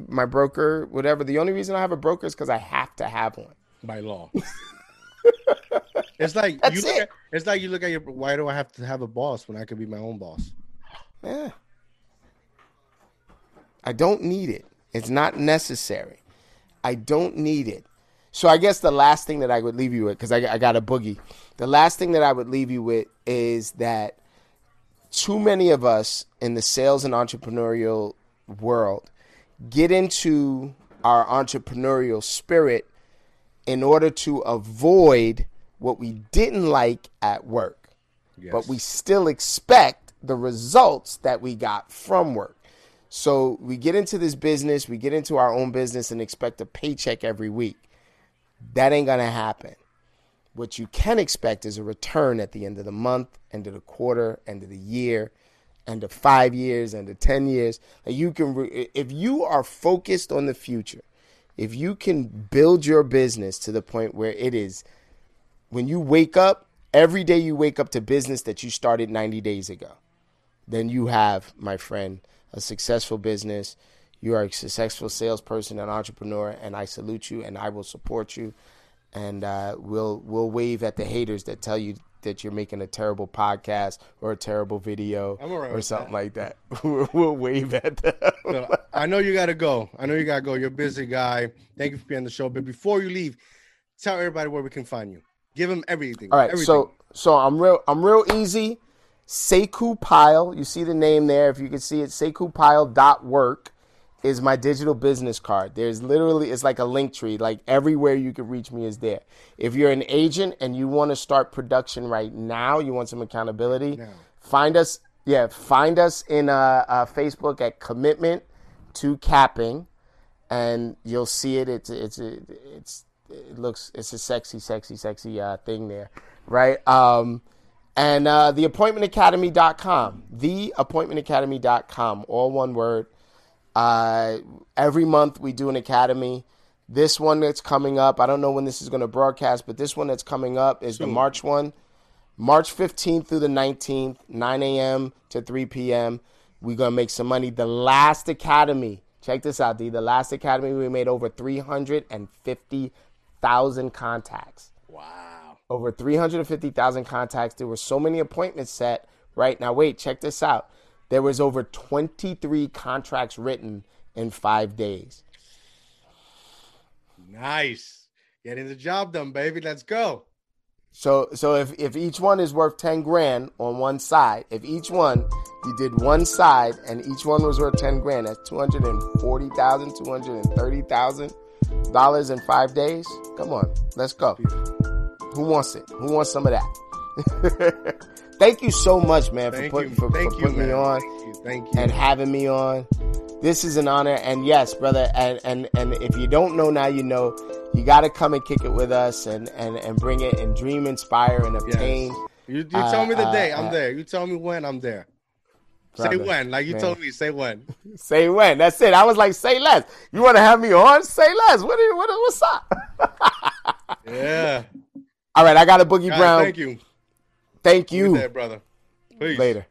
my broker, whatever. The only reason I have a broker is because I have to have one by law. it's like That's you look it. At, it's like you look at your. Why do I have to have a boss when I could be my own boss? Yeah. I don't need it. It's not necessary. I don't need it. So I guess the last thing that I would leave you with, because I, I got a boogie, the last thing that I would leave you with is that too many of us in the sales and entrepreneurial world get into our entrepreneurial spirit in order to avoid what we didn't like at work. Yes. But we still expect the results that we got from work. So we get into this business, we get into our own business and expect a paycheck every week. That ain't going to happen. What you can expect is a return at the end of the month, end of the quarter, end of the year, end of five years, end of 10 years. you can, re- if you are focused on the future, if you can build your business to the point where it is, when you wake up, every day you wake up to business that you started 90 days ago, then you have, my friend, a successful business. You are a successful salesperson and entrepreneur, and I salute you and I will support you. And uh, we'll we'll wave at the haters that tell you that you're making a terrible podcast or a terrible video right or something that. like that. we'll wave at them. so, I know you got to go. I know you got to go. You're a busy guy. Thank you for being on the show. But before you leave, tell everybody where we can find you. Give them everything. All right. Everything. So so I'm real I'm real easy. Sekou Pile, you see the name there. If you can see it, SekouPile.work is my digital business card. There's literally, it's like a link tree. Like everywhere you can reach me is there. If you're an agent and you want to start production right now, you want some accountability, find us. Yeah, find us in uh, uh, Facebook at Commitment to Capping, and you'll see it. It's it's it's it looks it's a sexy, sexy, sexy uh, thing there, right? Um, and uh, theappointmentacademy.com, theappointmentacademy.com, all one word. Uh, every month we do an academy. This one that's coming up, I don't know when this is going to broadcast, but this one that's coming up is the March one, March 15th through the 19th, 9 a.m. to 3 p.m. We're going to make some money. The last academy, check this out, D. The last academy, we made over 350,000 contacts. Over 350,000 contacts. There were so many appointments set. Right now, wait, check this out. There was over 23 contracts written in five days. Nice, getting the job done, baby. Let's go. So, so if, if each one is worth 10 grand on one side, if each one you did one side and each one was worth 10 grand, that's 240,000, 230,000 dollars in five days. Come on, let's go. Beautiful. Who wants it? Who wants some of that? Thank you so much, man, for, put, for, for, putting me on. Thank you. Thank you. And having me on. This is an honor. And yes, brother, and, and, and if you don't know now, you know, you got to come and kick it with us and, and, and bring it and dream, inspire, and obtain. Yes. You, you tell me the uh, day, I'm uh, there. You tell me when, I'm there. Brother, say when, like you man. told me. Say when. say when. That's it. I was like, say less. You want to have me on? Say less. What? Are, what what's up? yeah. All right, I got a Boogie Brown. Thank you. Thank you. There, brother. Peace. Later.